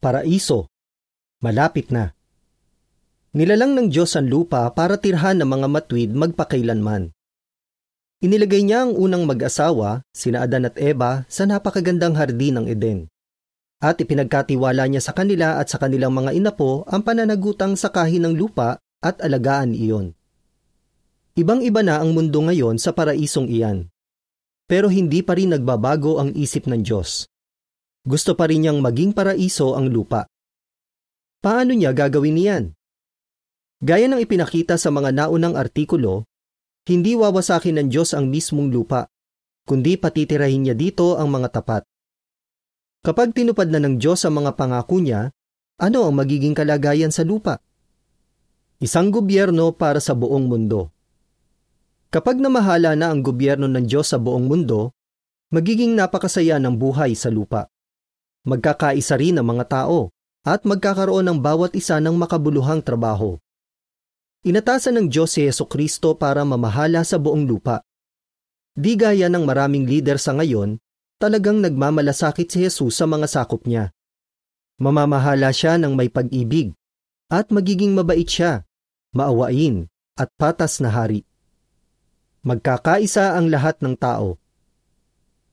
Paraiso. Malapit na. Nilalang ng Diyos ang lupa para tirhan ng mga matwid magpakailanman. Inilagay niya ang unang mag-asawa, sina Adan at Eva, sa napakagandang hardin ng Eden. At ipinagkatiwala niya sa kanila at sa kanilang mga inapo ang pananagutang sa kahin ng lupa at alagaan iyon. Ibang-iba na ang mundo ngayon sa paraisong iyan. Pero hindi pa rin nagbabago ang isip ng Diyos. Gusto pa rin niyang maging paraiso ang lupa. Paano niya gagawin niyan? Gaya ng ipinakita sa mga naunang artikulo, hindi wawasakin ng Diyos ang mismong lupa, kundi patitirahin niya dito ang mga tapat. Kapag tinupad na ng Diyos ang mga pangako niya, ano ang magiging kalagayan sa lupa? Isang gobyerno para sa buong mundo. Kapag namahala na ang gobyerno ng Diyos sa buong mundo, magiging napakasaya ng buhay sa lupa. Magkakaisa rin ang mga tao at magkakaroon ng bawat isa ng makabuluhang trabaho. Inatasan ng Diyos si Yeso Kristo para mamahala sa buong lupa. Di gaya ng maraming leader sa ngayon, talagang nagmamalasakit si Jesus sa mga sakop niya. Mamamahala siya ng may pag-ibig at magiging mabait siya, maawain at patas na hari. Magkakaisa ang lahat ng tao.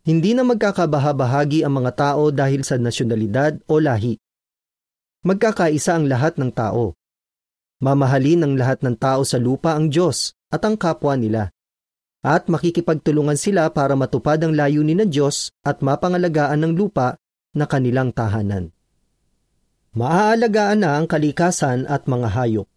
Hindi na magkakabahabahagi ang mga tao dahil sa nasyonalidad o lahi. Magkakaisa ang lahat ng tao Mamahalin ng lahat ng tao sa lupa ang Diyos at ang kapwa nila. At makikipagtulungan sila para matupad ang layunin ng Diyos at mapangalagaan ng lupa na kanilang tahanan. Maaalagaan na ang kalikasan at mga hayop.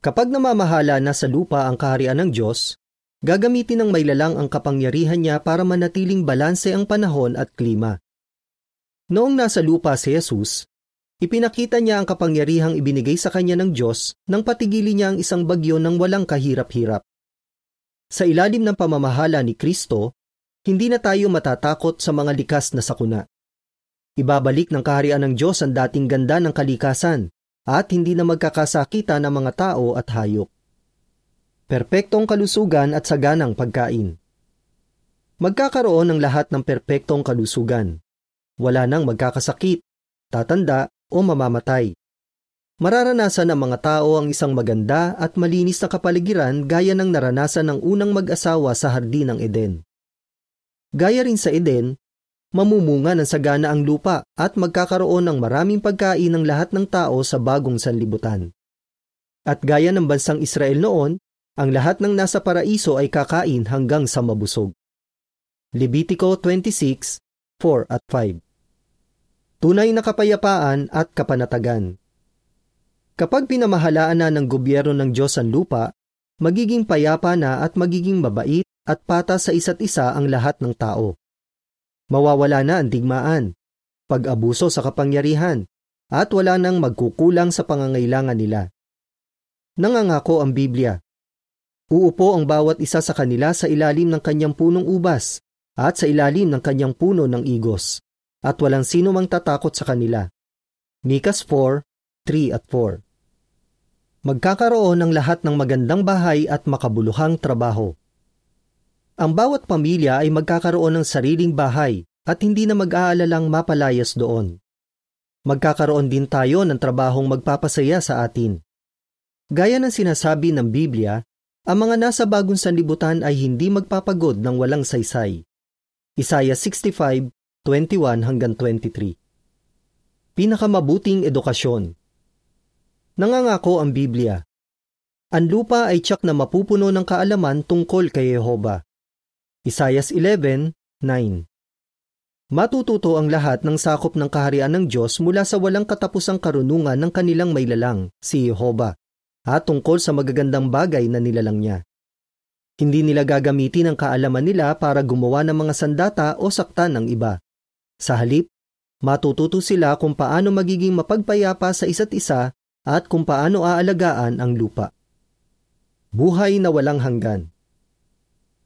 Kapag namamahala na sa lupa ang kaharian ng Diyos, gagamitin ng mailalang ang kapangyarihan niya para manatiling balanse ang panahon at klima. Noong nasa lupa si Jesus, Ipinakita niya ang kapangyarihang ibinigay sa kanya ng Diyos nang patigilin niya ang isang bagyo ng walang kahirap-hirap. Sa ilalim ng pamamahala ni Kristo, hindi na tayo matatakot sa mga likas na sakuna. Ibabalik ng kaharian ng Diyos ang dating ganda ng kalikasan at hindi na magkakasakita ng mga tao at hayop. Perpektong kalusugan at saganang pagkain. Magkakaroon ng lahat ng perpektong kalusugan. Wala nang magkakasakit, tatanda o mamamatay. Mararanasan ng mga tao ang isang maganda at malinis na kapaligiran gaya ng naranasan ng unang mag-asawa sa hardin ng Eden. Gaya rin sa Eden, mamumunga ng sagana ang lupa at magkakaroon ng maraming pagkain ng lahat ng tao sa bagong sanlibutan. At gaya ng bansang Israel noon, ang lahat ng nasa paraiso ay kakain hanggang sa mabusog. Levitico 26, 4 at 5 tunay na kapayapaan at kapanatagan. Kapag pinamahalaan na ng gobyerno ng Diyos ang lupa, magiging payapa na at magiging mabait at pata sa isa't isa ang lahat ng tao. Mawawala na ang digmaan, pag-abuso sa kapangyarihan, at wala nang magkukulang sa pangangailangan nila. Nangangako ang Biblia. Uupo ang bawat isa sa kanila sa ilalim ng kanyang punong ubas at sa ilalim ng kanyang puno ng igos at walang sino mang tatakot sa kanila. Mikas 4, 3 at 4 Magkakaroon ng lahat ng magandang bahay at makabuluhang trabaho. Ang bawat pamilya ay magkakaroon ng sariling bahay at hindi na mag-aalalang mapalayas doon. Magkakaroon din tayo ng trabahong magpapasaya sa atin. Gaya ng sinasabi ng Biblia, ang mga nasa bagong sanlibutan ay hindi magpapagod ng walang saysay. Isaiah 65, 21 hanggang 23. Pinakamabuting edukasyon Nangangako ang Biblia. Ang lupa ay tiyak na mapupuno ng kaalaman tungkol kay Jehova. Isayas 11:9. Matututo ang lahat ng sakop ng kaharian ng Diyos mula sa walang katapusang karunungan ng kanilang maylalang, si Jehova, at tungkol sa magagandang bagay na nilalang niya. Hindi nila gagamitin ang kaalaman nila para gumawa ng mga sandata o saktan ng iba. Sa halip, matututo sila kung paano magiging mapagpayapa sa isa't isa at kung paano aalagaan ang lupa. Buhay na walang hanggan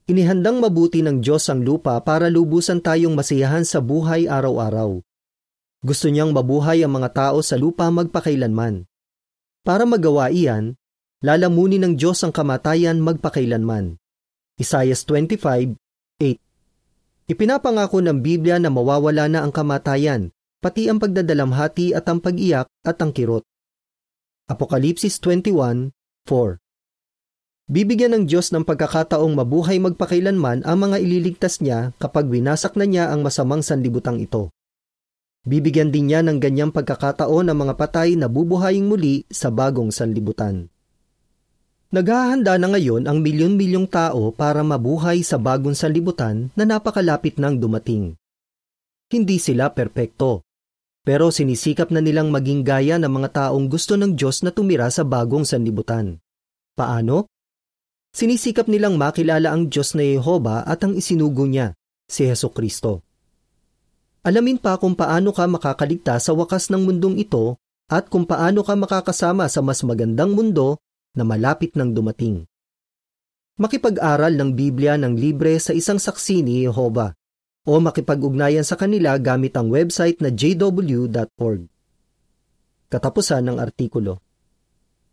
Inihandang mabuti ng Diyos ang lupa para lubusan tayong masiyahan sa buhay araw-araw. Gusto niyang mabuhay ang mga tao sa lupa magpakailanman. Para magawa iyan, lalamunin ng Diyos ang kamatayan magpakailanman. Isaiah 25, Ipinapangako ng Biblia na mawawala na ang kamatayan, pati ang pagdadalamhati at ang pag-iyak at ang kirot. Apokalipsis 21:4 Bibigyan ng Diyos ng pagkakataong mabuhay magpakailanman ang mga ililigtas niya kapag winasak na niya ang masamang sanlibutang ito. Bibigyan din niya ng ganyang pagkakataon ang mga patay na bubuhaying muli sa bagong sanlibutan. Naghahanda na ngayon ang milyon-milyong tao para mabuhay sa bagong sanlibutan na napakalapit nang dumating. Hindi sila perpekto, pero sinisikap na nilang maging gaya ng mga taong gusto ng Diyos na tumira sa bagong sanlibutan. Paano? Sinisikap nilang makilala ang Diyos na Yehova at ang isinugo niya, si Heso Kristo. Alamin pa kung paano ka makakaligtas sa wakas ng mundong ito at kung paano ka makakasama sa mas magandang mundo na malapit ng dumating. Makipag-aral ng Biblia ng libre sa isang saksi ni Yehova o makipag-ugnayan sa kanila gamit ang website na jw.org. Katapusan ng artikulo.